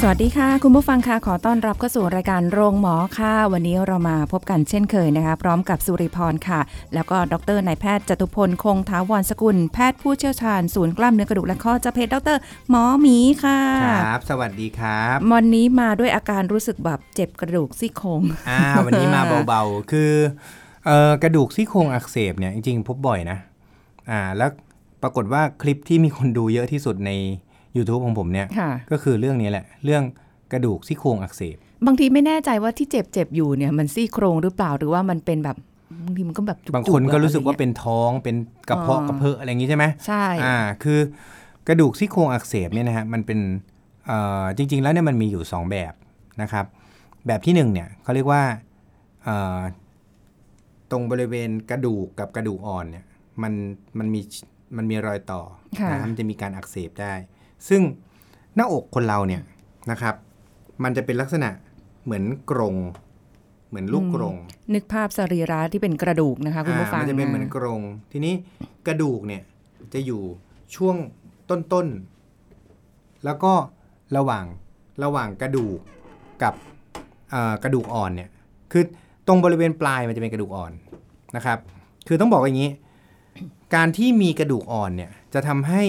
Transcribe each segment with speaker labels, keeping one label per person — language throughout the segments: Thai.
Speaker 1: สวัสดีค่ะ คุณผู้ฟังค่ะขอต้อนรับเข้าสู่รายการโรงหมอค่ะ วันนี้เรามาพบกันเช่นเคยนะคะ พร้อมกับสุริพรค่ะ แล้วก็ดรนายแพทย์จตุพลคงท้าวรสกุล แพทย์ผู้เชี่ยวชาญศูนย์กล้ามเนื้อกระดูกและข้อจะเพจดรหมอหมีค่ะ
Speaker 2: ครับ สวัสดีครับ
Speaker 1: วันนี้มาด้วยอาการรู้สึกแบบเจ็บกระดูกซี่โครง
Speaker 2: อ่าวันนี้มาเบาๆ คือเอ่อกระดูกซี่โครงอักเสบเนี่ยจริงๆพบบ่อยนะอ่าแล้วปรากฏว่าคลิปที่มีคนดูเยอะที่สุดใน YouTube ของผมเนี่ย
Speaker 1: ค่ะ
Speaker 2: ก็คือเรื่องนี้แหละ เรื่องกระดูกซี่โครงอักเสบ
Speaker 1: บางทีไม่แน่ใจว่าที่เจ็บเจ็บๆอยู่เนี่ยมันซี่โครงหรือเปล่าหรือว่ามันเป็นแบบบางทีมันก็แบบจุกๆ
Speaker 2: บางคนก็รู้สึกว่า
Speaker 1: อะไร
Speaker 2: เป็นท้องเป็นกระเพาะ
Speaker 1: อ๋อ
Speaker 2: กระเพาะอะไรอย่างงี้ใช่ไหม
Speaker 1: ใช่
Speaker 2: อ่าคือกระดูกซี่โครงอักเสบเนี่ยนะฮะมันเป็นเอ่อจริง ๆ แล้วเนี่ยมันมีอยู่ 2 แบบนะครับ แบบที่1เนี่ยเขาเรียกว่าเอ่อตรงบริเวณกระดูกกับกระดูกอ่อนเนี่ยมันมันมีมันมีรอยต่อ
Speaker 1: ค่ะ
Speaker 2: นะมันจะมีการอักเสบได้ ซึ่งหน้าอกคนเราเนี่ยนะครับ มันจะเป็นลักษณะเหมือนกรงเหมือนลูกกรง
Speaker 1: นึกภาพสรีระที่เป็นกระดูกนะคะคุณผู้ฟัง
Speaker 2: อ่ามันจะเป็นเหมือนกรง ทีนี้กระดูกเนี่ยจะอยู่ช่วงต้นๆ แล้วก็ระหว่างระหว่างกระดูกกับเอ่อกระดูกอ่อนเนี่ยคือตรงบริเวณปลายมันจะเป็นกระดูกอ่อนนะครับ คือต้องบอกอย่างนี้ การที่มีกระดูกอ่อนเนี่ยจะทำให้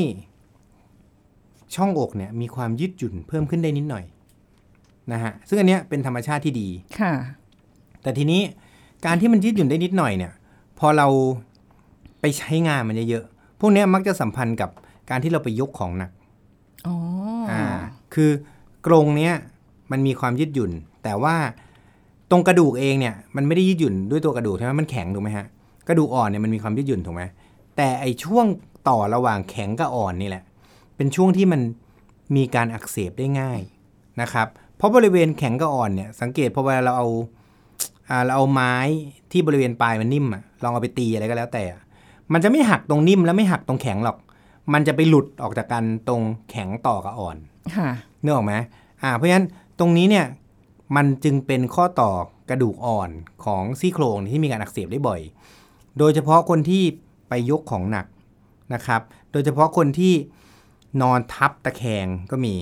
Speaker 2: ช่องอกเนี่ยมีความยืดหยุ่นเพิ่มขึ้นได้นิดหน่อยนะฮะซึ่งอันเนี้ยเป็นธรรมชาติที่ดี
Speaker 1: ค่ะ
Speaker 2: แต่ทีนี้การที่มันยืดหยุ่นได้นิดหน่อยเนี่ย พอเราไปใช้งานมันเยอะๆพวกเนี้ยมักจะสัมพันธ์กับการที่เราไปยกของหนัก
Speaker 1: อ๋ออ
Speaker 2: อ่าคือกรงเนี้ยมันมีความยืดหยุ่น แต่ว่าตรงกระดูกเองเนี่ยมันไม่ได้ยืดหยุ่นด้วยตัวกระดูกใช่ไหมมันแข็งถูกไหมฮะกระดูกอ่อนเนี่ยมันมีความยืดหยุ่นถูกไหมแต่ไอช่วงต่อระหว่างแข็งกับอ่อนนี่แหละ เป็นช่วงที่มันมีการอักเสบได้ง่ายนะครับ เพราะบริเวณแข็งกับอ่อนเนี่ยสังเกตพอเวลาเราเอาอ่าเราเอาไม้ที่บริเวณปลายมันนิ่มอะลองเอาไปตีอะไรก็แล้วแต่อะมันจะไม่หักตรงนิ่มแล้วไม่หักตรงแข็งหรอก มันจะไปหลุดออกจากกันตรงแข็งต่อกับอ่อน
Speaker 1: ค่ะ
Speaker 2: นึกออกไหมอ่า เพราะฉะนั้นตรงนี้เนี่ยมันจึงเป็นข้อต่อกระดูกอ่อนของซี่โครงที่มีการอักเสบได้บ่อย โดยเฉพาะคนที่ไปยกของหนักนะครับ โดยเฉพาะคนที่ นอนทับตะแคงก็มี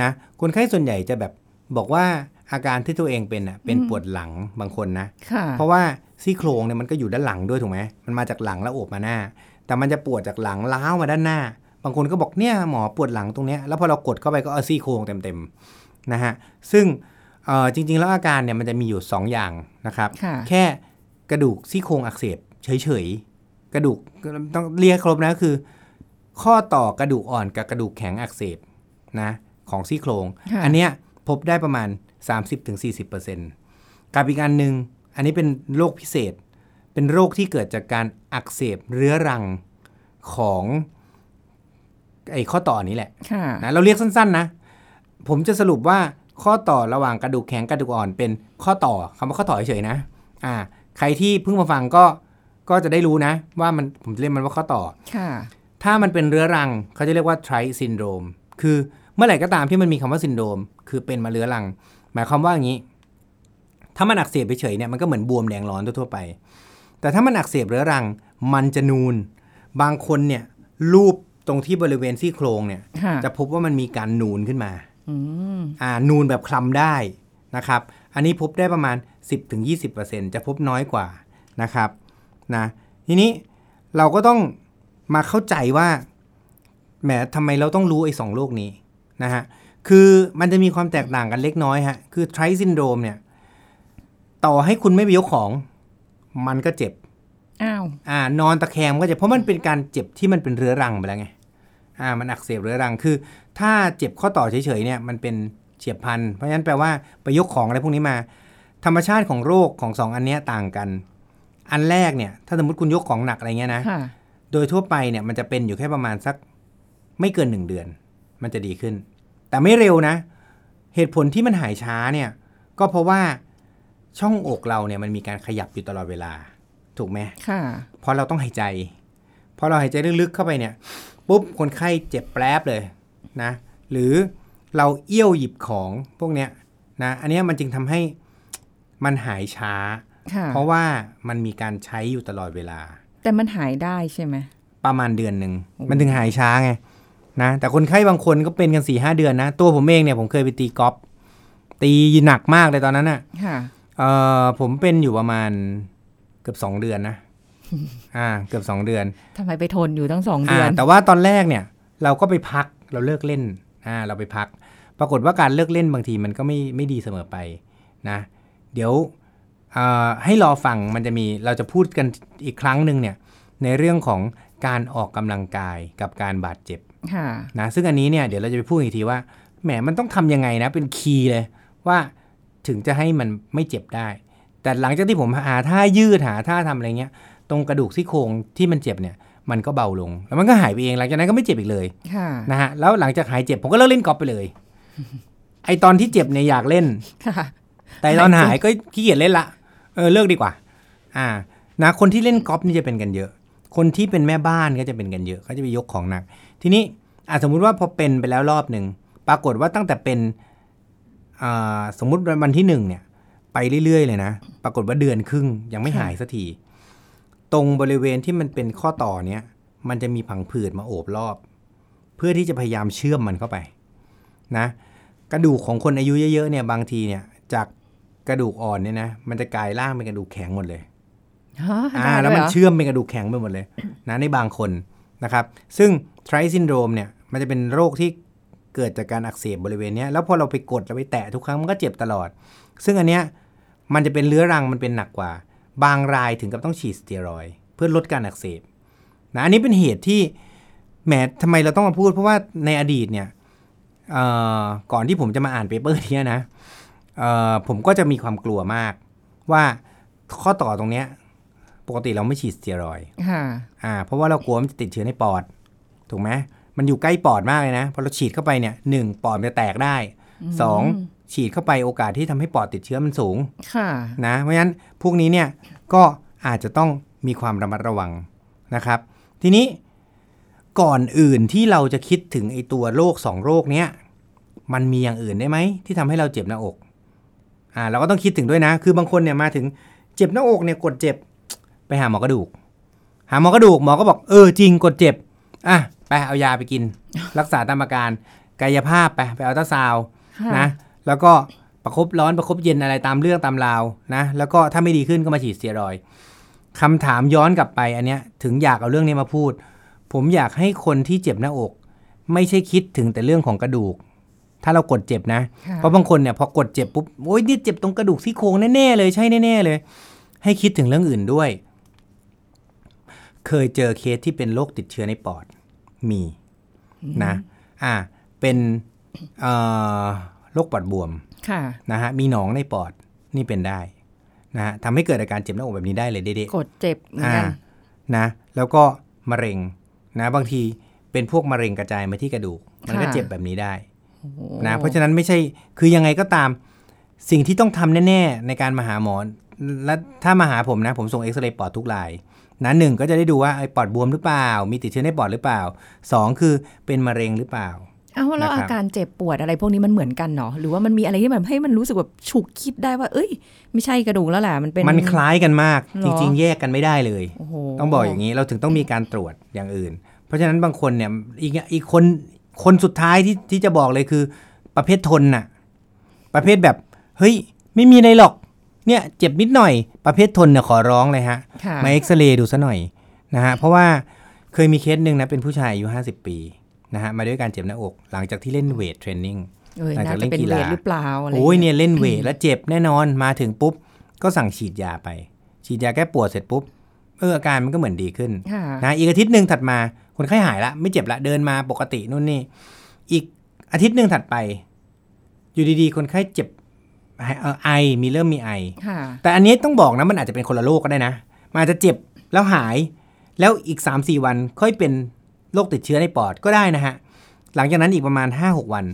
Speaker 2: นะคนไข้ส่วนใหญ่จะแบบบอกว่าอาการที่ตัวเองเป็นอะเป็นปวดหลังบางคนนะ
Speaker 1: ค่ะ
Speaker 2: เพราะว่าซี่โครงเนี่ยมันก็อยู่ด้านหลังด้วยถูกไหมมันมาจากหลังแล้วโอบมาหน้า แต่มันจะปวดจากหลังล้าวมาด้านหน้า บางคนก็บอกเนี่ยหมอปวดหลังตรงเนี้ยแล้วพอเรากดเข้าไปก็เอาซี่โครงเต็มๆนะฮะซึ่งเอ่อจริงๆแล้วอาการเนี่ยมันจะมีอยู่ 2 อย่างนะครับ
Speaker 1: ค่ะ
Speaker 2: แค่กระดูกซี่โครงอักเสบเฉยๆกระดูกต้องเรียกครบนะคือ ข้อต่อกระดูกอ่อนกับกระดูกแข็งอักเสบนะของซี่โครง
Speaker 1: ค่ะ
Speaker 2: อันเนี้ยพบได้ประมาณ 30-40%กับอีกอันหนึ่งอันนี้เป็นโรคพิเศษ เป็นโรคที่เกิดจากการอักเสบเรื้อรังของไอ้ข้อต่อนี้แหละ
Speaker 1: ค่ะ
Speaker 2: นะเราเรียกสั้นๆนะ ผมจะสรุปว่าข้อต่อระหว่างกระดูกแข็งกระดูกอ่อน เป็นข้อต่อคำว่าข้อต่อเฉยๆนะอ่า ใครที่เพิ่งมาฟังก็ก็จะได้รู้นะ ว่ามันผมจะเรียกมันว่าข้อต่อ
Speaker 1: ค่ะ
Speaker 2: ถ้ามันเป็นเรื้อรังเขาจะเรียกว่า tri syndrome คือเมื่อไหร่ก็ตามที่มันมีคำว่าซินโดรมคือเป็นมาเรื้อรัง หมายความว่าอย่างนี้ ถ้ามันอักเสบเฉยๆเนี่ยมันก็เหมือนบวมแดงร้อนทั่วๆไป แต่ถ้ามันอักเสบเรื้อรัง มันจะนูน บางคนเนี่ยลูบตรงที่บริเวณซี่โครงเนี่ย
Speaker 1: ค่ะ
Speaker 2: จะพบว่ามันมีการนูนขึ้นมา
Speaker 1: อืม
Speaker 2: อ่านูนแบบคลำได้นะครับ อันนี้พบได้ประมาณ 10-20%จะพบน้อยกว่านะครับนะทีนี้เราก็ต้อง มาเข้าใจว่าแหมทำไมเราต้องรู้ไอ้สองโรคนี้นะฮะคือมันจะมีความแตกต่างกันเล็กน้อยฮะ คือ Tietze syndrome เนี่ย ต่อให้คุณไม่ไปยกของ มันก็เจ็บ
Speaker 1: อ้าว
Speaker 2: อ่า นอนตะแคงมันก็เจ็บ เพราะมันเป็นการเจ็บที่มันเป็นเรื้อรังไปแล้วไง อ่า มันอักเสบเรื้อรัง คือ ถ้าเจ็บข้อต่อเฉยๆเนี่ย มันเป็นเฉียบพลันเพราะฉะนั้นแปลว่าไปยกของอะไรพวกนี้มา ธรรมชาติของโรคของสองอันเนี้ยต่างกัน อันแรกเนี่ย ถ้าสมมติคุณยกของหนักอะไรเงี้ยนะ
Speaker 1: ค่ะ
Speaker 2: โดยทั่วไปเนี่ยมันจะเป็นอยู่แค่ประมาณสักไม่เกินหนึ่งเดือน มันจะดีขึ้น แต่ไม่เร็วนะ เหตุผลที่มันหายช้าเนี่ย ก็เพราะว่าช่องอกเราเนี่ยมันมีการขยับอยู่ตลอดเวลา ถูกไหม
Speaker 1: ค่ะ
Speaker 2: เพราะเราต้องหายใจ พอเราหายใจลึกๆเข้าไปเนี่ย ปุ๊บคนไข้เจ็บแปรบเลยนะ หรือเราเอี้ยวหยิบของพวกเนี้ยนะ อันเนี้ยมันจึงทำให้มันหายช้า
Speaker 1: ค่ะ
Speaker 2: เพราะว่ามันมีการใช้อยู่ตลอดเวลา
Speaker 1: แต่มันหายได้ใช่ไหม
Speaker 2: ประมาณเดือนหนึ่งมันถึงหายช้าไงนะแต่คนไข้บางคนก็เป็นกันสี่ห้าเดือนนะ ตัวผมเองเนี่ยผมเคยไปตีกอล์ฟตีหนักมากเลยตอนนั้นอะ
Speaker 1: ค่ะ
Speaker 2: เออผมเป็นอยู่ประมาณเกือบสองเดือนนะอ่า เกือบสองเดือน
Speaker 1: ทำไมไปทนอยู่ตั้งสองเดือน
Speaker 2: อ่าแต่ว่าตอนแรกเนี่ย เราก็ไปพักเราเลิกเล่นอ่าเราไปพัก ปรากฏว่าการเลิกเล่นบางทีมันก็ไม่ไม่ดีเสมอไปนะ เดี๋ยวอ่า ให้รอฟังมันจะมีเราจะพูดกันอีกครั้งหนึ่งเนี่ยในเรื่องของการออกกำลังกายกับการบาดเจ็บ
Speaker 1: ค่ะ
Speaker 2: นะซึ่งอันนี้เนี่ยเดี๋ยวเราจะไปพูดอีกทีว่าแหมมันต้องทำยังไงนะเป็นคีย์เลยว่าถึงจะให้มันไม่เจ็บได้ แต่หลังจากที่ผมหาท่ายืดหาท่าทำอะไรเงี้ย ตรงกระดูกซี่โครงที่มันเจ็บเนี่ยมันก็เบาลง แล้วมันก็หายไปเองหลังจากนั้นก็ไม่เจ็บอีกเลย
Speaker 1: ค่ะ
Speaker 2: นะฮะแล้วหลังจากหายเจ็บผมก็เลิกเล่นกอล์ฟไปเลย ไอตอนที่เจ็บเนี่ยอยากเล่น
Speaker 1: ค่ะ
Speaker 2: แต่ตอนหายก็ขี้เกียจเล่นละ เออเลิกดีกว่า อ่านะคนที่เล่นกอล์ฟนี่จะเป็นกันเยอะ คนที่เป็นแม่บ้านก็จะเป็นกันเยอะเขาจะไปยกของหนัก ทีนี้อะสมมุติว่าพอเป็นไปแล้วรอบหนึ่งปรากฏว่าตั้งแต่เป็นอ่าสมมุติวันที่หนึ่งเนี่ย ไปเรื่อยๆ เลยนะ ปรากฏว่าเดือนครึ่งยังไม่หายสักทีตรงบริเวณที่มันเป็นข้อต่อเนี้ยมันจะมีผังผืดมาโอบรอบ เพื่อที่จะพยายามเชื่อมมันเข้าไป นะ กระดูกของคนอายุเยอะๆเนี่ยบางทีเนี่ยจาก กระดูกอ่อนเนี่ยนะมันจะกลายร่างเป็นกระดูกแข็งหมดเลย
Speaker 1: ฮะ
Speaker 2: อ่า
Speaker 1: ได้
Speaker 2: แล้วมัน
Speaker 1: ด้วยเหรอ
Speaker 2: เชื่อมเป็นกระดูกแข็งไปหมดเลยนะในบางคนนะครับ ซึ่งไทรซินโดรมเนี่ยมันจะเป็นโรคที่เกิดจากการอักเสบบริเวณเนี้ยแล้วพอเราไปกดเราไปแตะทุกครั้งมันก็เจ็บตลอด ซึ่งอันเนี้ยมันจะเป็นเรื้อรังมันเป็นหนักกว่า บางรายถึงกับต้องฉีดสเตียรอยด์เพื่อลดการอักเสบนะอันนี้เป็นเหตุที่แหมทำไมเราต้องมาพูด เพราะว่าในอดีตเนี่ยเอ่อก่อนที่ผมจะมาอ่านเปเปอร์เนี้ยนะเอ่อ ผมก็จะมีความกลัวมาก ว่าข้อต่อตรงเนี้ย ปกติเราไม่ฉีดสเตียรอยด์
Speaker 1: ค่ะ
Speaker 2: อ่า เพราะว่าเรากลัวมันจะติดเชื้อในปอด ถูกไหมมันอยู่ใกล้ปอดมากเลยนะพอเราฉีดเข้าไปเนี่ยหนึ่งปอดมันจะแตกได้สองฉีดเข้าไปโอกาสที่ทำให้ปอดติดเชื้อมันสูง
Speaker 1: ค่ะ
Speaker 2: นะ เพราะฉะนั้นพวกนี้เนี่ยก็อาจจะต้องมีความระมัดระวังนะครับ ทีนี้ก่อนอื่นที่เราจะคิดถึงไอ้ตัวโรคสองโรคเนี้ยมันมีอย่างอื่นได้ไหมที่ทำให้เราเจ็บหน้าอก อ่าเราก็ต้องคิดถึงด้วยนะ คือบางคนเนี่ยมาถึงเจ็บหน้าอกเนี่ยกดเจ็บ ไปหาหมอกระดูก หาหมอกระดูกหมอก็บอกเออจริงกดเจ็บอะไปเอายาไปกิน รักษาตามอาการกายภาพไปไปเอาตราซาวด์
Speaker 1: ค่ะ
Speaker 2: นะ แล้วก็ประคบร้อนประคบเย็นอะไรตามเรื่องตามราวนะ แล้วก็ถ้าไม่ดีขึ้นก็มาฉีดสเตียรอยด์คำถามย้อนกลับไปอันเนี้ยถึงอยากเอาเรื่องนี้มาพูด ผมอยากให้คนที่เจ็บหน้าอก ไม่ใช่คิดถึงแต่เรื่องของกระดูก ถ้าเรากดเจ็บนะ
Speaker 1: ค่ะ
Speaker 2: เพราะบางคนเนี่ยพอกดเจ็บปุ๊บโอ้ยเนี่ยเจ็บตรงกระดูกซี่โครงแน่ๆเลยใช่แน่ๆเลย ให้คิดถึงเรื่องอื่นด้วย เคยเจอเคสที่เป็นโรคติดเชื้อในปอดมีนะ อ่าเป็นเอ่อโรคปอดบวม
Speaker 1: ค่ะ
Speaker 2: นะฮะมีหนองในปอดนี่เป็นได้นะฮะทำให้เกิดอาการเจ็บหน้าอกแบบนี้ได้เลยเด็
Speaker 1: กดเจ็บเหมือน
Speaker 2: อ่า
Speaker 1: กัน
Speaker 2: นะแล้วก็มะเร็งนะบางทีเป็นพวกมะเร็งกระจายมาที่กระดูก มันก็เจ็บแบบนี้ได้
Speaker 1: โอ้โห
Speaker 2: นะเพราะฉะนั้นไม่ใช่คือยังไงก็ตาม สิ่งที่ต้องทำแน่ ๆ ในการมาหาหมอและถ้ามาหาผมนะ ผมส่งเอ็กซเรย์ปอดทุกรายนะหนึ่งก็จะได้ดูว่าไอ้ปอดบวมหรือเปล่า มีติดเชื้อในปอดหรือเปล่าสองคือเป็นมะเร็งหรือเปล่า
Speaker 1: เอ้าแล้ว
Speaker 2: นะครับ
Speaker 1: อาการเจ็บปวดอะไรพวกนี้มันเหมือนกันเนาะหรือว่ามันมีอะไรที่แบบให้มันรู้สึกแบบฉุกคิดได้ว่า เอ้ย ไม่ใช่กระดูกแล้วแหละมันเป็น
Speaker 2: มันคล้ายกันมาก
Speaker 1: หร
Speaker 2: จ
Speaker 1: อ
Speaker 2: ริง ๆ แยกกันไม่ได้เลย
Speaker 1: โอ้โห
Speaker 2: ต้องบอกอย่างนี้เราถึงต้องมีการตรวจอย่างอื่น เพราะฉะนั้นบางคนเนี่ยอีกอีกคน คนสุดท้ายที่ที่จะบอกเลยคือ ประเภททนน่ะ ประเภทแบบ เฮ้ย ไม่มีอะไรหรอก เนี่ย เจ็บนิดหน่อย ประเภททนเนี่ยขอร้องเลยฮะ
Speaker 1: ค่ะ
Speaker 2: มาเอ็กซเรย์ดูซะหน่อยนะฮะ เพราะว่าเคยมีเคสหนึ่งนะเป็นผู้ชายอายุ50ปีนะฮะมาด้วยการเจ็บหน้าอก หลังจากที่เล่น weight training เอ้
Speaker 1: ย
Speaker 2: หลัง
Speaker 1: น่า
Speaker 2: จากเล่
Speaker 1: น weight
Speaker 2: น่าจะ
Speaker 1: เป็น
Speaker 2: กีฬา
Speaker 1: หรือเปล่าอะไร
Speaker 2: โอ้ยเนี่ยเล่น weight แล้วเจ็บแน่นอนมาถึงปุ๊บ ก็สั่งฉีดยาไป ฉีดยาแก้ปวดเสร็จปุ๊บเอออาการมันก็เหมือนดีขึ้น
Speaker 1: ค่ะ
Speaker 2: นะอีกอาทิตย์หนึ่งถัดมา คนไข้หายละไม่เจ็บละเดินมาปกตินู่นนี่ อีกอาทิตย์หนึ่งถัดไป อยู่ดีๆ คนไข้เจ็บเอ่อไอมีเริ่มมีไอ
Speaker 1: ค่ะ
Speaker 2: แต่อันนี้ต้องบอกนะมันอาจจะเป็นคนละโรคก็ได้นะมันอาจจะเจ็บแล้วหาย แล้วอีก3าสี่วันค่อยเป็นโรคติดเชื้อในปอดก็ได้นะฮะ หลังจากนั้นอีกประมาณ 5-6 วัน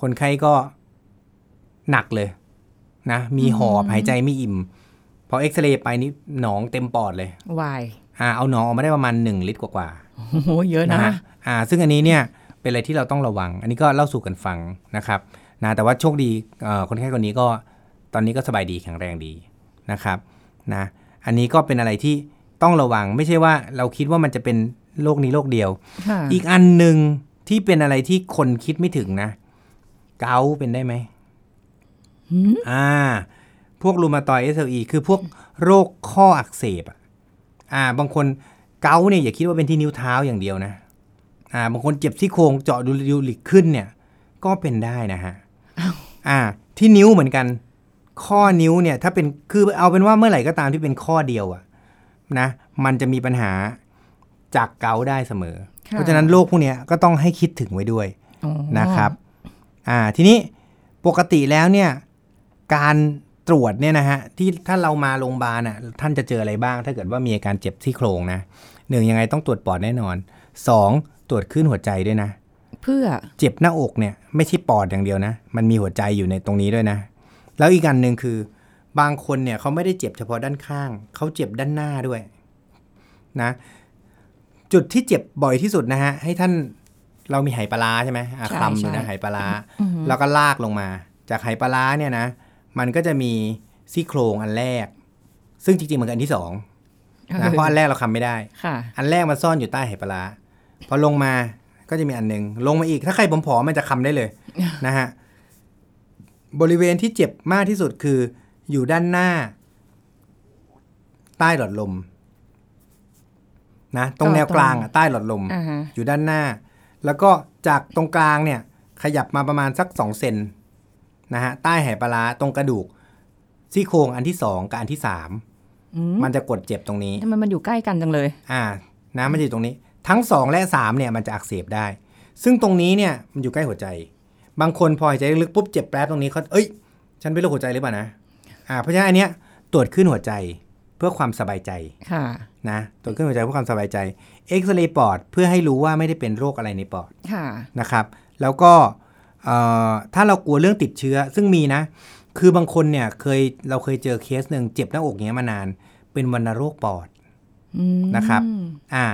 Speaker 2: คนไข้ก็หนักเลยนะ มีหอบหายใจไม่อิ่ม พอเอ็กซเรย์ไปนี่หนองเต็มปอดเลย
Speaker 1: วาย
Speaker 2: อ่าเอาหนองออกมาได้ประมาณ 1 ลิตรกว่าๆ
Speaker 1: โอ้โหเยอะนะ
Speaker 2: ฮอ่า ซึ่งอันนี้เนี่ยเป็นอะไรที่เราต้องระวัง อันนี้ก็เล่าสู่กันฟังนะครับนะแต่ว่าโชคดีเอ่อคนไข้คนนี้ก็ตอนนี้ก็สบายดีแข็งแรงดีนะครับนะอันนี้ก็เป็นอะไรที่ต้องระวังไม่ใช่ว่าเราคิดว่ามันจะเป็นโรคนี้โรคเดียว
Speaker 1: ค่ะ
Speaker 2: อีกอันหนึ่งที่เป็นอะไรที่คนคิดไม่ถึงนะ เกาต์เป็นได้ไหม
Speaker 1: หืม
Speaker 2: อ่า พวกรูมาตอยด์ SLE คือพวกโรคข้ออักเสบอะ อ่า บางคนเกาต์เนี่ยอย่าคิดว่าเป็นที่นิ้วเท้าอย่างเดียวนะ อ่า บางคนเจ็บที่โครงเจาะดูริวลิกขึ้นเนี่ย ก็เป็นได้นะฮะอ่า ที่นิ้วเหมือนกัน ข้อนิ้วเนี่ย ถ้าเป็นคือเอาเป็นว่าเมื่อไหร่ก็ตามที่เป็นข้อเดียวอะนะ มันจะมีปัญหาจากเกาต์ได้เสมอ
Speaker 1: ค่ะ
Speaker 2: เพราะฉะนั้นโรคพวกเนี้ยก็ต้องให้คิดถึงไว้ด้วย
Speaker 1: อ๋อ
Speaker 2: นะครับ อ่า ทีนี้ปกติแล้วเนี่ย การ ตรวจเนี่ยนะฮะที่ถ้าเรามาโรงพยาบาลอะท่านจะเจออะไรบ้าง ถ้าเกิดว่ามีอาการเจ็บที่โครงนะหนึ่งยังไงต้องตรวจปอดแน่นอนสองตรวจขึ้นหัวใจด้วยนะ
Speaker 1: เพื่อ
Speaker 2: เจ็บหน้าอกเนี่ยไม่ใช่ปอดอย่างเดียวนะ มันมีหัวใจอยู่ในตรงนี้ด้วยนะ แล้วอีกอันหนึ่งคือบางคนเนี่ยเขาไม่ได้เจ็บเฉพาะด้านข้าง เขาเจ็บด้านหน้าด้วยนะจุดที่เจ็บบ่อยที่สุดนะฮะให้ท่านเรามีไหปลาร้าใช่ไหมอะ
Speaker 1: ใช่
Speaker 2: คลำอยู่นะ
Speaker 1: ใช่
Speaker 2: ไหปลาร้า
Speaker 1: อือหือ
Speaker 2: แล้วก็ลากลงมา จากไหปลาร้าเนี่ยนะ มันก็จะมีซี่โครงอันแรก ซึ่งจริงๆมันคืออันที่สองนะเพราะอันแรกเราคำไม่ได้
Speaker 1: ค่ะ
Speaker 2: อันแรกมันซ่อนอยู่ใต้ไหปลาร้าพอลงมาก็จะมีอันหนึ่งลงมาอีกถ้าใครผอมๆมันจะคำได้เลยนะฮะบริเวณที่เจ็บมากที่สุดคืออยู่ด้านหน้า ใต้หลอดลมนะตรงแนวกลางอะใต้หลอดลม
Speaker 1: อ่าฮะ
Speaker 2: อยู่ด้านหน้า แล้วก็จากตรงกลางเนี่ย ขยับมาประมาณสักสองเซน นะฮะใต้ไหปลาร้าตรงกระดูกซี่โครงอันที่สองกับอันที่สาม
Speaker 1: อืม
Speaker 2: มันจะกดเจ็บตรงนี้
Speaker 1: ทำไมมันอยู่ใกล้กันจังเลย
Speaker 2: อ่าน้ำมันจะอยู่ตรงนี้ ทั้ง2และ3เนี่ยมันจะอักเสบได้ ซึ่งตรงนี้เนี่ยมันอยู่ใกล้หัวใจ บางคนพอหายใจลึกๆปุ๊บเจ็บแป๊บตรงนี้เขาเอ้ย ฉันเป็นโรคหัวใจหรือเปล่านะอ่าเพราะฉะนั้นอันเนี้ยตรวจขึ้นหัวใจเพื่อความสบายใจ
Speaker 1: ค่ะ
Speaker 2: นะตรวจขึ้นหัวใจเพื่อความสบายใจเอ็กซเรย์ปอดเพื่อให้รู้ว่าไม่ได้เป็นโรคอะไรในปอด
Speaker 1: ค่ะ
Speaker 2: นะครับ แล้วก็เอ่อ ถ้าเรากลัวเรื่องติดเชื้อซึ่งมีนะ คือบางคนเนี่ยเคยเราเคยเจอเคสหนึ่งเจ็บหน้าอกอย่างเงี้ยมานาน เป็นวัณโรคปอด
Speaker 1: อืม
Speaker 2: นะครับอ่า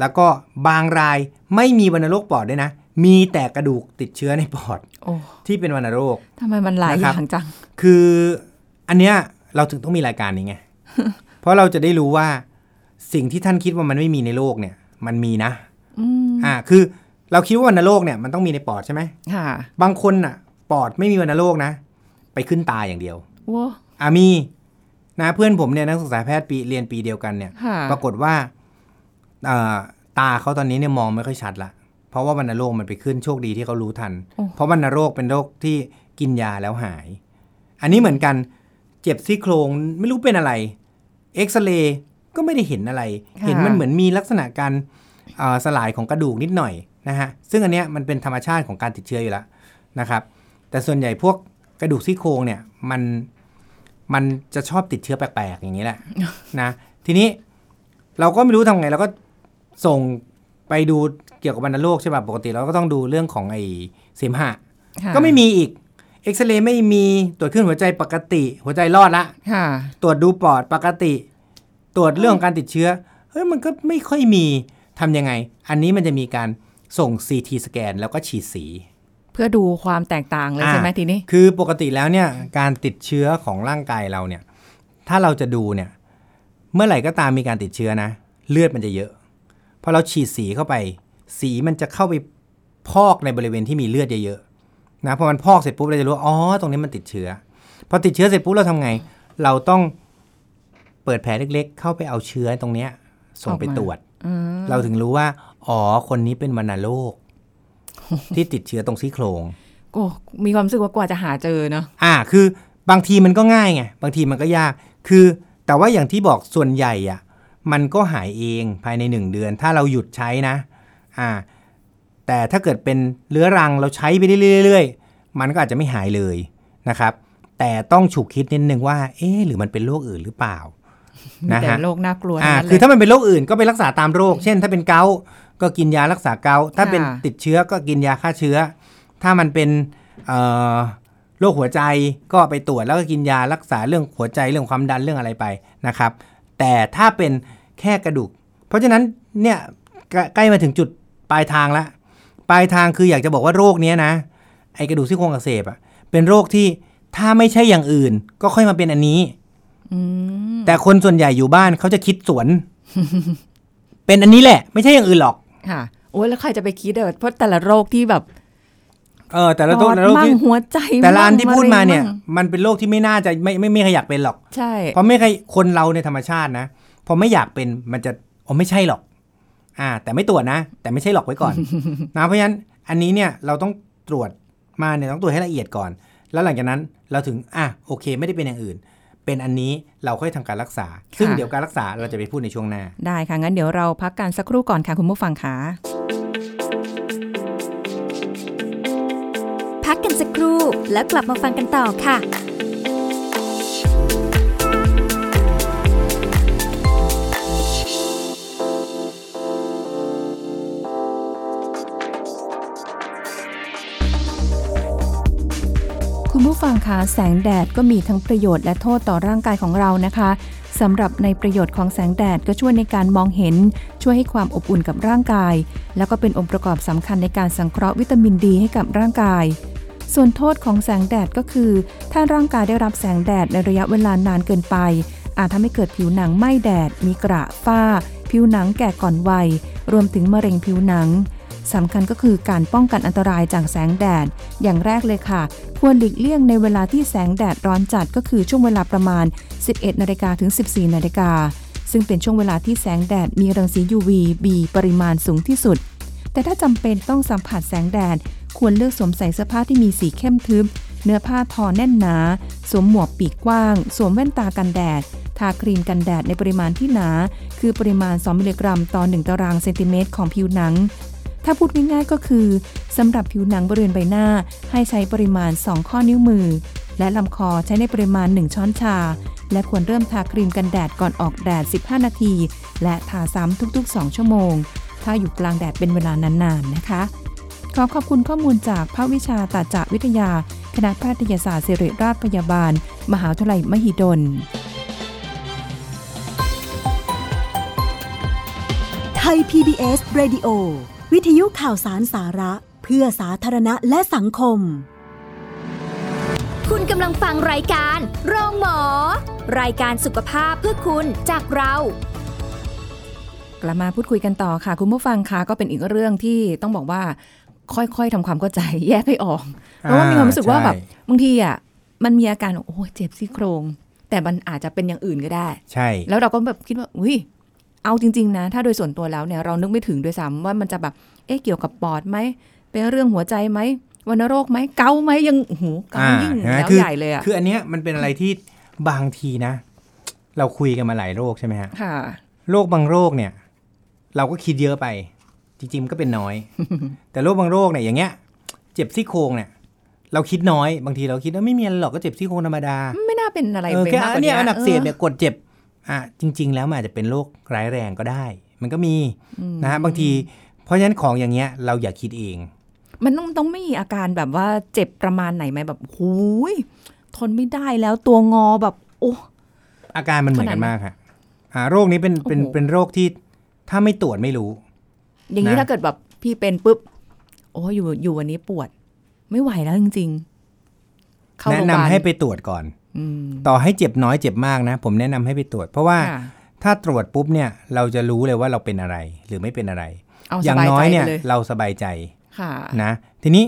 Speaker 2: แล้วก็บางรายไม่มีวัณโรคปอดด้วยนะ มีแต่กระดูกติดเชื้อในปอด
Speaker 1: โอ้
Speaker 2: ที่เป็นวัณโรค
Speaker 1: ทำไมมันหลาย
Speaker 2: นะ
Speaker 1: อ
Speaker 2: ครับ
Speaker 1: ย่างจัง
Speaker 2: คืออันเนี้ยเราถึงต้องมีรายการนี้ไง เพราะเราจะได้รู้ว่าสิ่งที่ท่านคิดว่ามันไม่มีในโลกเนี่ย มันมีนะ
Speaker 1: อืม
Speaker 2: อ่าคือ เราคิดว่าวัณโรคเนี่ยมันต้องมีในปอดใช่ไหม
Speaker 1: ค่ะ
Speaker 2: บางคนน่ะ ปอดไม่มีวัณโรคนะ ไปขึ้นตาอย่างเดียว
Speaker 1: ว้า
Speaker 2: อ่ามีนะเพื่อนผมเนี่ยนักศึกษาแพทย์ปีเรียนปีเดียวกันเนี่ย
Speaker 1: ค่ะ
Speaker 2: ปรากฏว่าเอ่อตาเขาตอนนี้เนี่ยมองไม่ค่อยชัดละเพราะว่าวัณโรคมันไปขึ้นโชคดีที่เขารู้ทัน
Speaker 1: โอ้
Speaker 2: เพราะวัณโรคเป็นโรคที่กินยาแล้วหาย อันนี้เหมือนกันเจ็บซี่โครงไม่รู้เป็นอะไรเอ็กซเรย์ก็ไม่ได้เห็นอะไร เห็นมันเหมือนมีลักษณะการเอ่อสลายของกระดูกนิดหน่อย นะฮะซึ่งอันเนี้ยมันเป็นธรรมชาติของการติดเชื้ออยู่แล้วนะครับ แต่ส่วนใหญ่พวกกระดูกซี่โครงเนี่ยมันมันจะชอบติดเชื้อแปลกๆอย่างนี้แหละนะทีนี้เราก็ไม่รู้ทำไงเราก็ส่งไปดูเกี่ยวกับวัณโรคใช่ป่ะปกติเราก็ต้องดูเรื่องของไอ้เสมหะ
Speaker 1: ค่ะ
Speaker 2: ก็ไม่มีอีกเอ็กซเรย์ไม่มีตรวจขึ้นหัวใจปกติ หัวใจรอดละ
Speaker 1: ค่ะ
Speaker 2: ตรวจดูปอดปกติ ตรวจเรื่องของการติดเชื้อเฮ้ยมันก็ไม่ค่อยมีทำยังไง อันนี้มันจะมีการ ส่ง CT สแกนแล้วก็ฉีดสี
Speaker 1: เพื่อดูความแตกต่างเลย
Speaker 2: อ่า
Speaker 1: ใช่ไหมทีนี้
Speaker 2: คือปกติแล้วเนี่ยการติดเชื้อของร่างกายเราเนี่ย ถ้าเราจะดูเนี่ย เมื่อไหร่ก็ตามมีการติดเชื้อนะ เลือดมันจะเยอะพอเราฉีดสีเข้าไป สีมันจะเข้าไปพอกในบริเวณที่มีเลือดเยอะๆนะพอมันพอกเสร็จปุ๊บเราจะรู้ว่าอ๋อตรงนี้มันติดเชื้อ พอติดเชื้อเสร็จปุ๊บเราทำไง เราต้องเปิดแผลเล็กๆ เข้าไปเอาเชื้อตรงเนี้ยส่งไป
Speaker 1: ออกมา
Speaker 2: ตรวจ
Speaker 1: อืม
Speaker 2: เราถึงรู้ว่า อ๋อ คนนี้เป็นวัณโรคที่ติดเชื้อตรงซี่โครง
Speaker 1: โอ้มีความรู้สึกว่ากว่าจะหาเจอเนาะ
Speaker 2: อ่า คือบางทีมันก็ง่ายไงบางทีมันก็ยาก คือ แต่ว่าอย่างที่บอกส่วนใหญ่อะมันก็หายเองภายในหนึ่งเดือน ถ้าเราหยุดใช้นะ อ่า แต่ถ้าเกิดเป็นเรื้อรังเราใช้ไปเรื่อยๆมันก็อาจจะไม่หายเลยนะครับ แต่ต้องฉุกคิดนิดนึงว่า เอ๊ะหรือมันเป็นโรคอื่นหรือเปล่า
Speaker 1: มี
Speaker 2: นะ
Speaker 1: แต่
Speaker 2: ฮะ
Speaker 1: โรคน่ากลัว
Speaker 2: อ่า
Speaker 1: ทั้งนั้น
Speaker 2: คือ
Speaker 1: เลย
Speaker 2: ถ้ามันเป็นโรคอื่นก็ไปรักษาตามโรค เช่น ถ้าเป็นเกาต์ ก็กินยารักษาเกาต์ถ้า
Speaker 1: ค่ะ
Speaker 2: เป็นติดเชื้อก็กินยาฆ่าเชื้อ ถ้ามันเป็นเอ่อโรคหัวใจก็ไปตรวจแล้วก็กินยารักษาเรื่องหัวใจเรื่องความดันเรื่องอะไรไปนะครับ แต่ถ้าเป็นแค่กระดูก เพราะฉะนั้นเนี่ยใกล้ใกล้มาถึงจุดปลายทางละปลายทางคืออยากจะบอกว่าโรคเนี้ยนะ ไอกระดูกซี่โครงอักเสบอะเป็นโรคที่ถ้าไม่ใช่อย่างอื่น ก็ค่อยมาเป็นอันนี้
Speaker 1: อืม
Speaker 2: แต่คนส่วนใหญ่อยู่บ้านเขาจะคิดสวน เป็นอันนี้แหละ ไม่ใช่อย่างอื่นหรอก
Speaker 1: ค่ะ โอ้ยแล้วใครจะไปคิดเออเพราะแต่ละโรคที่แบบ
Speaker 2: เออแต่ละโรค
Speaker 1: ปอด
Speaker 2: แต่ละโรค
Speaker 1: มั่ง
Speaker 2: ที่
Speaker 1: หัวใจ
Speaker 2: แต่ละอัน
Speaker 1: มั่ง
Speaker 2: ที่พูดมาเนี่ยะ
Speaker 1: ไรง
Speaker 2: มันเป็นโรคที่ไม่น่าจะไม่ไม่ไม่ใครอยากเป็นหรอก
Speaker 1: ใช่
Speaker 2: เพราะไม่ใครคนเราในธรรมชาตินะพอไม่อยากเป็นมันจะอ๋อไม่ใช่หรอก อ่า แต่ไม่ตรวจนะ แต่ไม่ใช่หรอกไว้ก่อนนะเพราะฉะนั้นอันนี้เนี่ยเราต้องตรวจมาเนี่ยต้องตรวจให้ละเอียดก่อน แล้วหลังจากนั้นเราถึงอะโอเค ไม่ได้เป็นอย่างอื่น เป็นอันนี้เราค่อยทำการรักษา ซึ่งเดี๋ยวการรักษาเราจะไปพูดในช่วงหน้า
Speaker 1: ได้ค่ะ งั้นเดี๋ยวเราพักกันสักครู่ก่อนค่ะคุณผู้ฟังค่ะ
Speaker 3: พักกันสักครู่แล้วกลับมาฟังกันต่อค่ะ
Speaker 1: คุณผู้ฟังคะ แสงแดดก็มีทั้งประโยชน์และโทษต่อร่างกายของเรานะคะสำหรับในประโยชน์ของแสงแดดก็ช่วยในการมองเห็น ช่วยให้ความอบอุ่นกับร่างกาย แล้วก็เป็นองค์ประกอบสำคัญในการสังเคราะห์วิตามินดีให้กับร่างกาย ส่วนโทษของแสงแดดก็คือ ถ้าร่างกายได้รับแสงแดดในระยะเวลานานเกินไป อาจทำให้เกิดผิวหนังไหม้แดด มีกระฝ้า ผิวหนังแก่ก่อนวัย รวมถึงมะเร็งผิวหนัง สำคัญก็คือการป้องกันอันตรายจากแสงแดด อย่างแรกเลยค่ะ ควรหลีกเลี่ยงในเวลาที่แสงแดดร้อนจัดก็คือช่วงเวลาประมาณ 11นาฬิกาถึง 14นาฬิกาซึ่งเป็นช่วงเวลาที่แสงแดดมีรังสี UV B ปริมาณสูงที่สุด แต่ถ้าจำเป็นต้องสัมผัสแสงแดด ควรเลือกสวมใส่เสื้อผ้าที่มีสีเข้มทึบ เนื้อผ้าทอแน่นหนา สวมหมวกปีกกว้าง สวมแว่นตากันแดด ทาครีมกันแดดในปริมาณที่หนา คือปริมาณ 2 มิลลิกรัม ต่อ 1 ตารางเซนติเมตรของผิวหนัง ถ้าพูดง่ายๆก็คือสำหรับผิวหนังบริเวณใบหน้า ให้ใช้ปริมาณ 2 ข้อนิ้วมือ และลำคอใช้ในปริมาณ 1 ช้อนชา และควรเริ่มทาครีมกันแดดก่อนออกแดด 15 นาที และทาซ้ำทุก ๆ 2 ชั่วโมง ถ้าอยู่กลางแดดเป็นเวลานานๆนะคะ ขอขอบคุณข้อมูลจากภาควิชาตาจาวิทยา คณะแพทยศาสตร์ศิริราชพยาบาล มหาวิทยาลัยมหิดล
Speaker 4: ไทย PBS Radio วิทยุข่าวสารสาระเพื่อสาธารณะและสังคม
Speaker 3: คุณกำลังฟังรายการโรงหมอ รายการสุขภาพเพื่อคุณจากเรา
Speaker 1: กลับมาพูดคุยกันต่อค่ะ คุณผู้ฟังคะก็เป็นอีกเรื่องที่ต้องบอกว่าค่อยๆทำความเข้าใจแยกให้ออก เพราะว่ามีความรู้สึกว่าแบบ
Speaker 2: ใช่
Speaker 1: บางทีอะมันมีอาการโอ้ยเจ็บซี่โครง แต่มันอาจจะเป็นอย่างอื่นก็ได้
Speaker 2: ใช่
Speaker 1: แล้วเราก็แบบคิดว่าอุ้ย เอาจริง ๆ นะ ถ้าโดยส่วนตัวแล้วเนี่ยเรานึกไม่ถึงด้วยซ้ำว่ามันจะแบบ เอ๊ะเกี่ยวกับปอดไหม เป็นเรื่องหัวใจไหมวัณโรคไหมเกาต์ไหมยังโอ้โหเกา
Speaker 2: อ่า
Speaker 1: ยิ่ง
Speaker 2: เห็นไหม
Speaker 1: แล้ว
Speaker 2: คือ
Speaker 1: ใหญ่เลยอะ
Speaker 2: คืออันเนี้ยมันเป็นอะไรที่บางทีนะ เราคุยกันมาหลายโรคใช่ไหมฮะ
Speaker 1: ค่ะ
Speaker 2: โรคบางโรคเนี่ย เราก็คิดเยอะไป จริงๆมันก็เป็นน้อย แต่โรคบางโรคเนี่ยอย่างเงี้ย เจ็บซี่โครงเนี่ยเราคิดน้อยบางทีเราคิดว่าไม่มีอะไรหรอกก็เจ็บซี่โครงธรรมดา
Speaker 1: ไม่น่าเป็นอะไร
Speaker 2: เออ
Speaker 1: ไป
Speaker 2: แค่
Speaker 1: มากก
Speaker 2: อั
Speaker 1: ว่าน
Speaker 2: เนี้ยอันอักเสบ
Speaker 1: ออ
Speaker 2: เนี่ยกดเจ็บ อะจริง ๆ แล้วมันอาจจะเป็นโรคร้ายแรงก็ได้ มันก็มีนะฮะบางที เพราะฉะนั้นของอย่างเงี้ยเราอย่าคิดเอง
Speaker 1: มันต้องต้องไม่มีอาการแบบว่าเจ็บประมาณไหนไหมแบบหูยทนไม่ได้แล้วตัวงอแบบโอ้
Speaker 2: อาการมันเหมือนกันมากฮะอ่าโรคนี้เป็นเป็น
Speaker 1: โอ้โห
Speaker 2: เป็นโรคที่ถ้าไม่ตรวจไม่รู้
Speaker 1: อย่างนี้
Speaker 2: นะ
Speaker 1: ถ้าเกิดแบบพี่เป็นปุ๊บโอ้ยอยู่อยู่วันนี้ปวด ไม่ไหวแล้วจริงๆเข้า
Speaker 2: แนะ
Speaker 1: โรงพ
Speaker 2: นำ
Speaker 1: ยาบาล
Speaker 2: ให้ไปตรวจก่อน
Speaker 1: อืม
Speaker 2: ต่อให้เจ็บน้อยเจ็บมากนะ ผมแนะนำให้ไปตรวจ เพราะว่า
Speaker 1: ค่ะ
Speaker 2: ถ้าตรวจปุ๊บเนี่ยเราจะรู้เลยว่าเราเป็นอะไรหรือไม่เป็นอะไร
Speaker 1: เอา
Speaker 2: อ
Speaker 1: ส
Speaker 2: ย่าง
Speaker 1: บาย
Speaker 2: น้อ
Speaker 1: ใจ
Speaker 2: ย
Speaker 1: ไป
Speaker 2: เนี่ย
Speaker 1: เลย
Speaker 2: เราสบายใจ
Speaker 1: ค่ะ
Speaker 2: นะทีนี้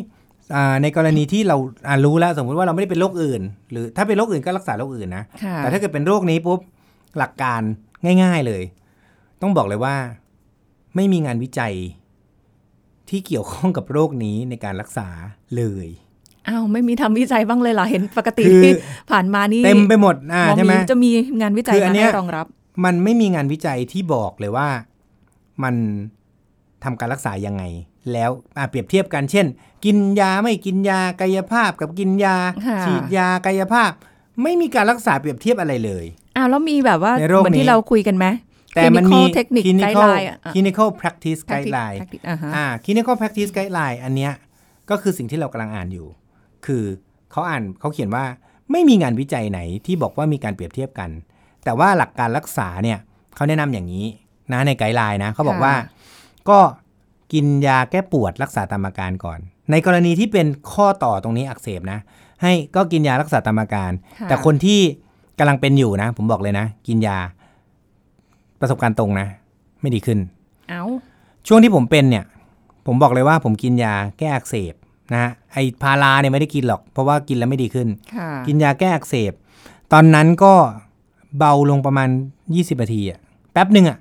Speaker 2: อ่าในกรณีที่เราอ่ารู้แล้วสมมุติว่าเราไม่ได้เป็นโรคอื่น หรือถ้าเป็นโรคอื่นก็รักษาโรคอื่นนะ
Speaker 1: ค่ะ
Speaker 2: แต่ถ้าเกิดเป็นโรคนี้ปุ๊บหลักการง่าย ๆเลย ต้องบอกเลยว่าไม่มีงานวิจัยที่เกี่ยวข้องกับโรคนี้ในการรักษาเลย
Speaker 1: อ้าวไม่มีทำวิจัยบ้างเลยเหรอเห็นปกติ
Speaker 2: คือ
Speaker 1: ที่ผ่านมานี่
Speaker 2: เต็มไปหมดอ่า
Speaker 1: หมอ
Speaker 2: ใช่ไหม
Speaker 1: จะมีงานวิจัย
Speaker 2: คืออั
Speaker 1: มาน
Speaker 2: เนี้ย
Speaker 1: ให้รองรับ
Speaker 2: มันไม่มีงานวิจัยที่บอกเลยว่ามันทำการรักษายังไง แล้วอะเปรียบเทียบกันเช่น กินยาไม่กินยากายภาพกับกินยา
Speaker 1: ค่ะ
Speaker 2: ฉีดยากายภาพ ไม่มีการรักษาเปรียบเทียบอะไรเลย
Speaker 1: อ้าวแล้วมีแบบว่า
Speaker 2: ในโรค
Speaker 1: เหมือน
Speaker 2: นี้
Speaker 1: ที่เราคุยกันไหม
Speaker 2: แต่มันมี
Speaker 1: Clinical Technique
Speaker 2: clinical
Speaker 1: Guideline อะอะ
Speaker 2: clinical practice
Speaker 1: Practice-
Speaker 2: guideline
Speaker 1: practice อ่าฮะ
Speaker 2: อ่า clinical practice guideline อันเนี้ยก็คือสิ่งที่เรากำลังอ่านอยู่ คือเขาอ่านเขาเขียนว่าไม่มีงานวิจัยไหนที่บอกว่ามีการเปรียบเทียบกัน แต่ว่าหลักการรักษาเนี่ยเขาแนะนำอย่างนี้นะในไกด์ไลน์นะเขาบอกว่าก็กินยาแก้ปวดรักษาตามอาการก่อน ในกรณีที่เป็นข้อต่อตรงนี้อักเสบนะ ให้ก็กินยารักษาตามอาการ
Speaker 1: ค่ะ
Speaker 2: แต่คนที่กำลังเป็นอยู่นะ ผมบอกเลยนะ กินยาประสบการณ์ตรงนะ ไม่ดีขึ้น
Speaker 1: เอ้า
Speaker 2: ช่วงที่ผมเป็นเนี่ย ผมบอกเลยว่าผมกินยาแก้อักเสบ นะฮะไอพาราเนี่ยไม่ได้กินหรอก เพราะว่ากินแล้วไม่ดีขึ้น
Speaker 1: ค่ะ
Speaker 2: กินยาแก้อักเสบ ตอนนั้นก็เบาลงประมาณ 20นาทีอะแป๊บหนึ่งอะ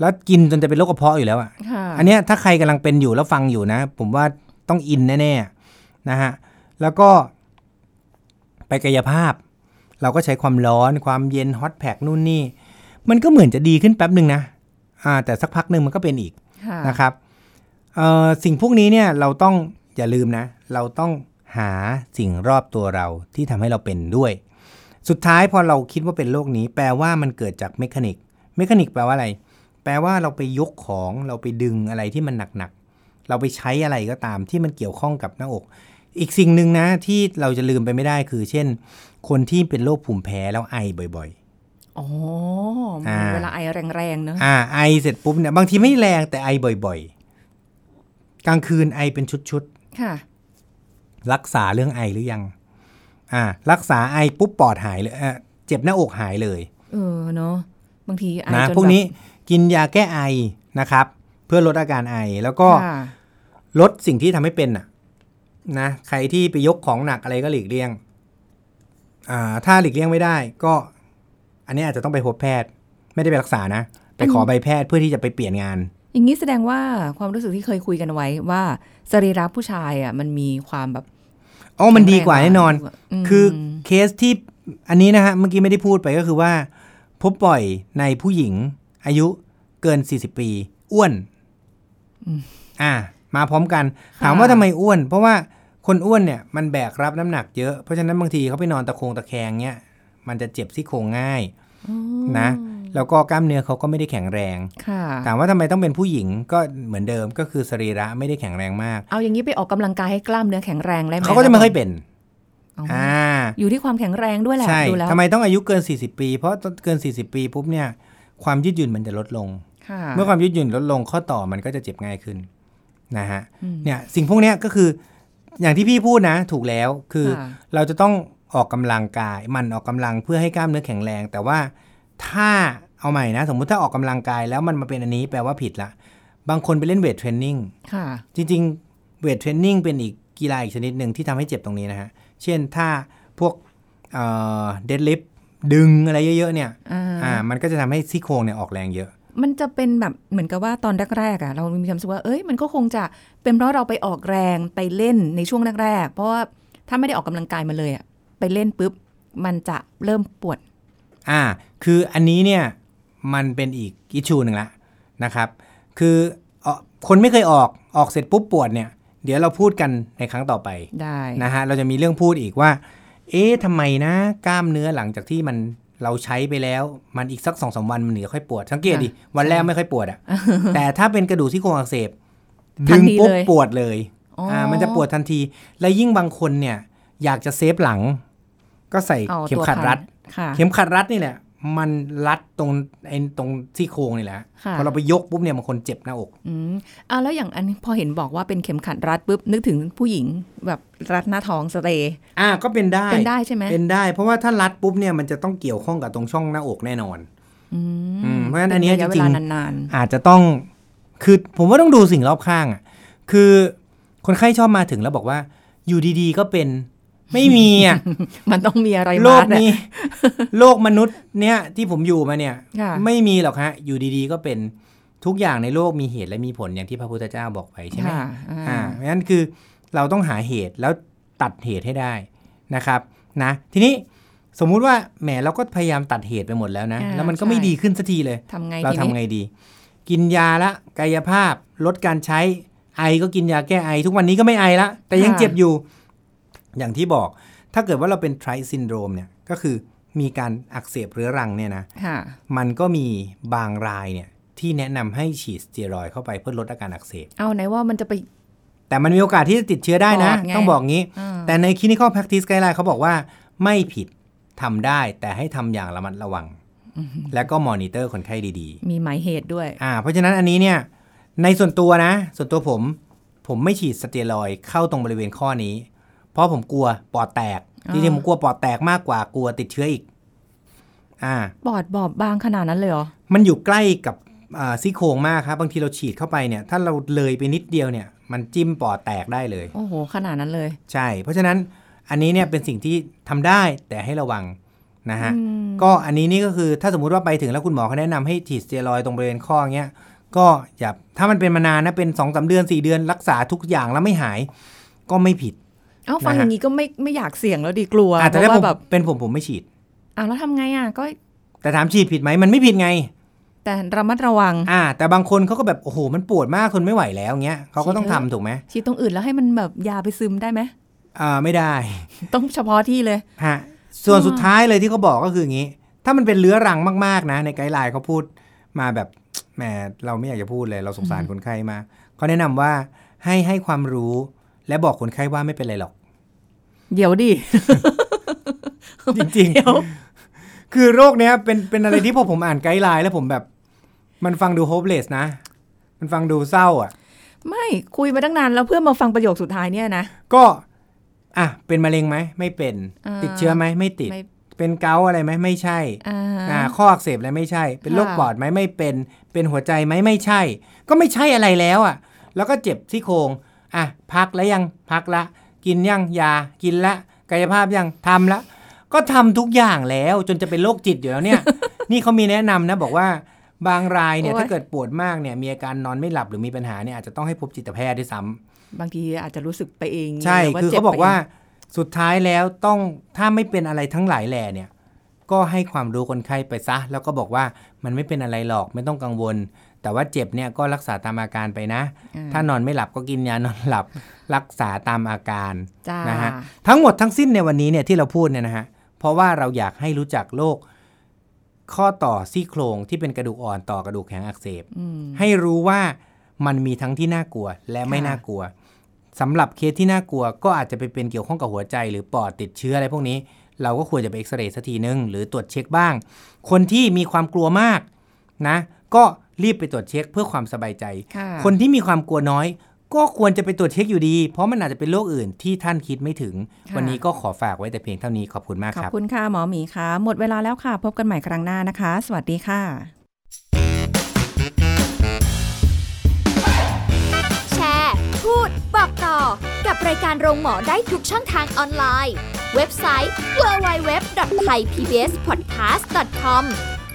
Speaker 2: แล้วกินจนจะเป็นโรคกระเพาะอยู่แล้วอะ
Speaker 1: ค่ะ
Speaker 2: อันเนี้ยถ้าใครกำลังเป็นอยู่แล้วฟังอยู่นะ ผมว่าต้องอินแน่ๆนะฮะแล้วก็ไปกายภาพ เราก็ใช้ความร้อนความเย็น hot pack นู่นนี่ มันก็เหมือนจะดีขึ้นแป๊บหนึ่งนะอ่าแต่สักพักหนึ่งมันก็เป็นอีก
Speaker 1: ค่ะ
Speaker 2: นะครับเอ่อสิ่งพวกนี้เนี่ยเราต้อง อย่าลืมนะ เราต้องหาสิ่งรอบตัวเราที่ทำให้เราเป็นด้วย สุดท้ายพอเราคิดว่าเป็นโรคนี้ แปลว่ามันเกิดจาก mechanic mechanic แปลว่าอะไร แปลว่าเราไปยกของเราไปดึงอะไรที่มันหนักๆเราไปใช้อะไรก็ตามที่มันเกี่ยวข้องกับหน้าอก อีกสิ่งหนึ่งนะที่เราจะลืมไปไม่ได้คือ เช่น คนที่เป็นโรคภูมิแพ้แล้วไอบ่อยๆ
Speaker 1: อ๋อ
Speaker 2: อ่า
Speaker 1: เวลาไอแรงๆเนอะ
Speaker 2: อ่าไอเสร็จปุ๊บเนี่ยบางทีไม่แรงแต่ไอบ่อย ๆ กลางคืนไอเป็นชุด
Speaker 1: ค่ะ
Speaker 2: ๆ รักษาเรื่องไอหรือยัง อ่า รักษาไอปุ๊บปอดหายเลยเอ่อเจ็บหน้าอกหายเลย
Speaker 1: เออเนอะบางทีไอ
Speaker 2: นะ
Speaker 1: จน
Speaker 2: พวกนี้
Speaker 1: แบบ
Speaker 2: กินยาแก้ไอนะครับ เพื่อลดอาการไอแล้วก็
Speaker 1: ค่ะ
Speaker 2: ลดสิ่งที่ทำให้เป็นน่ะ นะใครที่ไปยกของหนักอะไรก็หลีกเลี่ยง อ่า ถ้าหลีกเลี่ยงไม่ได้ ก็ อันนี้อาจจะต้องไปพบแพทย์ ไม่ได้ไปรักษานะไปขอใบแพทย์เพื่อที่จะไปเปลี่ยนงาน
Speaker 1: อย่างนี้แสดงว่าความรู้สึกที่เคยคุยกันไว้ว่าสรีระผู้ชายอะมันมีความแบบ
Speaker 2: อ๋อมันดีกว่าแน่นอน
Speaker 1: ม
Speaker 2: คือเคสที่อันนี้นะฮะเมื่อกี้ไม่ได้พูดไปก็คือว่า พบบ่อยในผู้หญิงอายุเกิน 40 ปี อ้วนอ่า มาพร้อมกัน ถามว่าทำไมอ้วน เพราะว่าคนอ้วนเนี่ยมันแบกรับน้ำหนักเยอะ เพราะฉะนั้นบางทีเขาไปนอนตะโคงตะแคงเนี่ยมันจะเจ็บซี่โครงง่าย
Speaker 1: อ๋อ
Speaker 2: นะ แล้วก็กล้ามเนื้อเขาก็ไม่ได้แข็งแรง
Speaker 1: ค่ะ
Speaker 2: ถามว่าทำไมต้องเป็นผู้หญิงก็เหมือนเดิมก็คือสรีระไม่ได้แข็งแรงมาก
Speaker 1: เอาอย่างนี้ไปออกกำลังกายให้กล้ามเนื้อแข็งแรงได้ไหม
Speaker 2: เขาก็จะไม่ค่อยเป็น
Speaker 1: อ๋ออ
Speaker 2: อ่า
Speaker 1: อยู่ที่ความแข็งแรงด้วยแหละ
Speaker 2: ใช่
Speaker 1: ดูแล้ว
Speaker 2: ทำไมต้องอายุเกิน 40 ปี เพราะเกิน 40 ปีปุ๊บเนี่ยความยืดหยุ่นมันจะลดลง
Speaker 1: ค่ะ
Speaker 2: เมื่อความยืดหยุ่นลดลงข้อต่อมันก็จะเจ็บง่ายขึ้นนะฮะ
Speaker 1: อืม
Speaker 2: เนี่ยสิ่งพวกเนี้ยก็คืออย่างที่พี่พูดนะถูกแล้วคือ
Speaker 1: ค่ะ
Speaker 2: เราจะต้องออกกำลังกายมันออกกำลังเพื่อให้กล้ามเนื้อแข็งแรง แต่ว่า ถ้าเอาใหม่นะ สมมุติถ้าออกกำลังกายแล้วมันมาเป็นอันนี้แปลว่าผิดละ บางคนไปเล่น weight training
Speaker 1: ค่ะ
Speaker 2: จริงๆ weight training เป็นอีกกีฬาอีกชนิดหนึ่งที่ทำให้เจ็บตรงนี้นะฮะ เช่นถ้าพวก deadlift ดึงอะไรเยอะๆเนี่ย
Speaker 1: อ่า
Speaker 2: อ่ามันก็จะทำให้ซี่โครงเนี่ยออกแรงเยอะ
Speaker 1: มันจะเป็นแบบเหมือนกับว่าตอนแรกๆอะเรามีความรู้สึกว่าเอ้ยมันก็คงจะเป็นเพราะเราไปออกแรงไปเล่นในช่วงแรกๆเพราะว่าถ้าไม่ได้ออกกำลังกายมาเลยอะไปเล่นปุ๊บมันจะเริ่มปวด
Speaker 2: อ่า คืออันนี้เนี่ยมันเป็นอีกอิชูหนึ่งละนะครับ คือเอ่อคนไม่เคยออกออกเสร็จปุ๊บปวดเนี่ย เดี๋ยวเราพูดกันในครั้งต่อไป
Speaker 1: ได้
Speaker 2: นะฮะเราจะมีเรื่องพูดอีกว่า เอ๊ะทำไมนะกล้ามเนื้อหลังจากที่มันเราใช้ไปแล้วมันอีกสักสองสามวันมันถึงจะค่อยปวด สังเกตดิ วันแรกไม่ค่อยปวดอะแต่ถ้าเป็นกระดูกซี่โครงอักเสบ
Speaker 1: ทั
Speaker 2: ดึ
Speaker 1: น
Speaker 2: ง
Speaker 1: ที
Speaker 2: ปุ๊บ
Speaker 1: เลย
Speaker 2: ปวดเลย
Speaker 1: อ๋ออ่
Speaker 2: อ่ามันจะปวดทันที และยิ่งบางคนเนี่ย อยากจะเซฟหลัง ก็ใส่
Speaker 1: เอา
Speaker 2: เข็ม
Speaker 1: ตัว
Speaker 2: ขัด
Speaker 1: พัน
Speaker 2: รัด
Speaker 1: ค่ะ
Speaker 2: เข็มขัดรัดนี่แหละ มันรัดตรงไอ้ตรงซี่โครงนี่แหละ
Speaker 1: ค่ะ
Speaker 2: พอเราไปยกปุ๊บเนี่ยบางคนเจ็บหน้าอก
Speaker 1: อืมอ่าแล้วอย่างอันนี้พอเห็นบอกว่าเป็นเข็มขัดรัดปุ๊บนึกถึงผู้หญิงแบบรัดหน้าท้องสเตย์
Speaker 2: อ่าก็เป็นได้
Speaker 1: เป็นได้ใช่ไหม
Speaker 2: เป็นได้ เพราะว่าถ้ารัดปุ๊บเนี่ยมันจะต้องเกี่ยวข้องกับตรงช่องหน้าอกแน่นอน
Speaker 1: อื
Speaker 2: อืม
Speaker 1: ม
Speaker 2: เพราะฉะนั้นอันเนี้ย
Speaker 1: ป็ระยะ
Speaker 2: จริงๆ
Speaker 1: เวลานาน
Speaker 2: อาจจะต้องคือผมว่าต้องดูสิ่งรอบข้างอะคือคนไข้ชอบมาถึงแล้วบอกว่า อยู่ดีๆก็เป็น ไม่มีอะ
Speaker 1: ๆมันต้องมีอะไร
Speaker 2: โล
Speaker 1: มากแหละ
Speaker 2: นี้ โลกมนุษย์เนี่ยที่ผมอยู่มาเนี่ย
Speaker 1: ค่ะ
Speaker 2: ไม่มีหรอกฮะ อยู่ดีๆ ก็เป็นทุกอย่างในโลกมีเหตุและมีผลอย่างที่พระพุทธเจ้าบอกไว้ใช่ไหม
Speaker 1: ค่ะอ่า
Speaker 2: อ่าเพราะฉะนั้นคือเราต้องหาเหตุแล้วตัดเหตุให้ได้นะครับนะทีนี้สมมุติว่าแหมเราก็พยายามตัดเหตุไปหมดแล้วนะ
Speaker 1: อ่า
Speaker 2: แล้วมันก็ไม่
Speaker 1: ใช่
Speaker 2: ดีขึ้นสักทีเลย
Speaker 1: ทำไง
Speaker 2: เรา
Speaker 1: ที
Speaker 2: ทำ
Speaker 1: นี้
Speaker 2: ไงดี กินยาละกายภาพ ลดการใช้ไอก็กินยาแก้ไอ ทุกวันนี้ก็ไม่ไอละแต่ยังเจ็บอยู่ อย่างที่บอกถ้าเกิดว่าเราเป็นไทรซินโดรมเนี่ยก็คือมีการอักเสบเรื้อรังเนี่ยนะ
Speaker 1: ค่ะ
Speaker 2: มันก็มีบางรายเนี่ยที่แนะนำให้ฉีดสเตียรอยด์เข้าไปเพื่อลดอาการอักเสบ
Speaker 1: เอาไหนว่ามันจะไป
Speaker 2: แต่มันมีโอกาสที่จะติดเชื้อได้นะ
Speaker 1: ปอดไง
Speaker 2: ต้องบอกงี้
Speaker 1: อ่า
Speaker 2: แต่ใน clinical practice guideline เขาบอกว่าไม่ผิดทำได้แต่ให้ทำอย่างระมัดระวัง แล้วก็มอนิเตอร์คนไข้ดี
Speaker 1: มีหมายเหตุด้วย
Speaker 2: ๆอ่า เพราะฉะนั้นอันนี้เนี่ย ในส่วนตัวนะ ส่วนตัวผม ผมไม่ฉีดสเตียรอยด์เข้าตรงบริเวณข้อนี้ เพราะผมกลัวปอดแตก
Speaker 1: อ่า
Speaker 2: จริงๆผมกลัวปอดแตกมากกว่ากลัวติดเชื้ออีก อ่า
Speaker 1: ปอดบอบบางขนาดนั้นเลยเหรอ
Speaker 2: มันอยู่ใกล้กับอ่าซี่โครงมากครับ บางทีเราฉีดเข้าไปเนี่ย ถ้าเราเลยไปนิดเดียวเนี่ย มันจิ้มปอดแตกได้เลย
Speaker 1: โอ้โห ขนาดนั้นเลย
Speaker 2: ใช่ เพราะฉะนั้นอันนี้เนี่ยเป็นสิ่งที่ทำได้แต่ให้ระวังนะฮะ
Speaker 1: อืม
Speaker 2: ก็อันนี้นี่ก็คือถ้าสมมุติว่าไปถึงแล้วคุณหมอเขาแนะนำให้ฉีดสเตียรอยด์ตรงบริเวณข้อเงี้ย ก็อย่าถ้ามันเป็นมานานนะเป็น2อสเดือน4เดือนรักษาทุกอย่างแล้วไม่หาย ก็ไม่ผิด
Speaker 1: เอ้าฟัง
Speaker 2: นะฮะ
Speaker 1: อย่างนี้ก็ไม่ไม่อยากเสี่ยงแล้วดีกลัว
Speaker 2: อาจ
Speaker 1: เพ
Speaker 2: จะ
Speaker 1: ราะ
Speaker 2: ได้ผ
Speaker 1: ว่ามแบบ
Speaker 2: เป็นผมผมไม่ฉีด
Speaker 1: อ้าวแล้วทำไงอะก็
Speaker 2: แต่ถามฉีดผิดไหมมันไม่ผิดไง
Speaker 1: แต่ระมัดระวัง
Speaker 2: อ่า แต่บางคนเขาก็แบบโอ้โหมันปวดมากทนไม่ไหวแล้วเงี้ยเขาก็ต้องทำถูกไหม
Speaker 1: ฉีดตรงอื่นแล้วให้มันแบบยาไปซึมได้ไหม
Speaker 2: อ่าไม่ได้
Speaker 1: ต้องเฉพาะที่เลย
Speaker 2: ฮะส่วนสุดท้ายเลยที่เขาบอกก็คืออย่างนี้ ถ้ามันเป็นเรื้อรังมากๆนะ ใน guideline เขาพูดมาแบบแหมเราไม่อยากจะพูดเลย เราสงสารคนไข้มากเขาแนะนำว่าให้ให้ความรู้ และบอกคนไข้ว่าไม่เป็นไรหรอก
Speaker 1: เดี๋ยวดิ
Speaker 2: จริง
Speaker 1: เดี๋ยว
Speaker 2: ๆคือโรคเนี้ยเป็นเป็นอะไรที่พอผมอ่าน guideline แล้วผมแบบ มันฟังดูโฮปเลสนะ มันฟังดูเศร้าอะ
Speaker 1: ไม่คุยมาตั้งนานแล้วเพื่อมาฟังประโยคสุดท้ายเนี่ยนะ
Speaker 2: ก็อะเป็นมะเร็งไหมไม่เป็น
Speaker 1: อ่า
Speaker 2: ติดเชื้อไหมไม่ติด
Speaker 1: ไม่
Speaker 2: เป็นเกาต์อะไรไหมไม่ใช่
Speaker 1: อ่า
Speaker 2: อ่าข้ออักเสบอะไรไม่ใช่ เป็นโรค
Speaker 1: ค่ะ
Speaker 2: ปอดไหมไม่เป็น เป็นหัวใจไหมไม่ใช่ ก็ไม่ใช่อะไรแล้วอะ แล้วก็เจ็บที่โครง อะพักแล้วยังพักละ กินยังยากินละ กายภาพยังทำละ ก็ทำทุกอย่างแล้วจนจะเป็นโรคจิตอยู่แล้วเนี่ย นี่เขามีแนะนำนะบอกว่าบางรายเนี่ย
Speaker 1: โอ้ย
Speaker 2: ถ้าเกิดปวดมากเนี่ยมีอาการนอนไม่หลับหรือมีปัญหาเนี่ยอาจจะต้องให้พบจิตแพทย์ด้วยซ้ำ
Speaker 1: บางทีอาจจะรู้สึกไปเอง
Speaker 2: ใช่
Speaker 1: หรื
Speaker 2: คือ
Speaker 1: จ็
Speaker 2: เขาบอก
Speaker 1: ไป
Speaker 2: ว่าสุดท้ายแล้วต้องถ้าไม่เป็นอะไรทั้งหลายแหล่เนี่ยก็ให้ความรู้คนไข้ไปซะ แล้วก็บอกว่ามันไม่เป็นอะไรหรอกไม่ต้องกังวล แต่ว่าเจ็บเนี่ยก็รักษาตามอาการไปนะ
Speaker 1: อ่า
Speaker 2: ถ้านอนไม่หลับก็กินยานอนหลับ รักษาตามอาการ
Speaker 1: จ้า
Speaker 2: นะฮะทั้งหมดทั้งสิ้นในวันนี้เนี่ยที่เราพูดเนี่ยนะฮะเพราะว่าเราอยากให้รู้จักโรคข้อต่อซี่โครงที่เป็นกระดูกอ่อนต่อกระดูกแข็งอักเสบ
Speaker 1: อืม
Speaker 2: ให้รู้ว่ามันมีทั้งที่น่ากลัวและไม่
Speaker 1: ค่ะ
Speaker 2: น่ากลัวสำหรับเคสที่น่ากลัวก็อาจจะไปเป็นเกี่ยวข้องกับหัวใจ หรือปอดติดเชื้ออะไรพวกนี้ เราก็ควรจะไปเอ็กซเรย์สักทีนึงหรือตรวจเช็คบ้าง คนที่มีความกลัวมากนะ ก็ รีบไปตรวจเช็คเพื่อความสบายใจ
Speaker 1: ค่ะ
Speaker 2: คนที่มีความกลัวน้อย ก็ควรจะไปตรวจเช็คอยู่ดี เพราะมันอาจจะเป็นโรคอื่นที่ท่านคิดไม่ถึง
Speaker 1: ค่ะ
Speaker 2: วันนี้ก็ขอฝากไว้แต่เพียงเท่านี้ขอบคุณมาก
Speaker 1: ขอบ
Speaker 2: ครับ
Speaker 1: คุณค่ะหมอหมีค่ะ หมดเวลาแล้วค่ะ พบกันใหม่ครั้งหน้านะคะ สวัสดีค่ะ
Speaker 3: แชร์ พูด บอกต่อ กับรายการโรงหมอได้ทุกช่องทางออนไลน์ เว็บไซต์ www.thaipbspodcast.com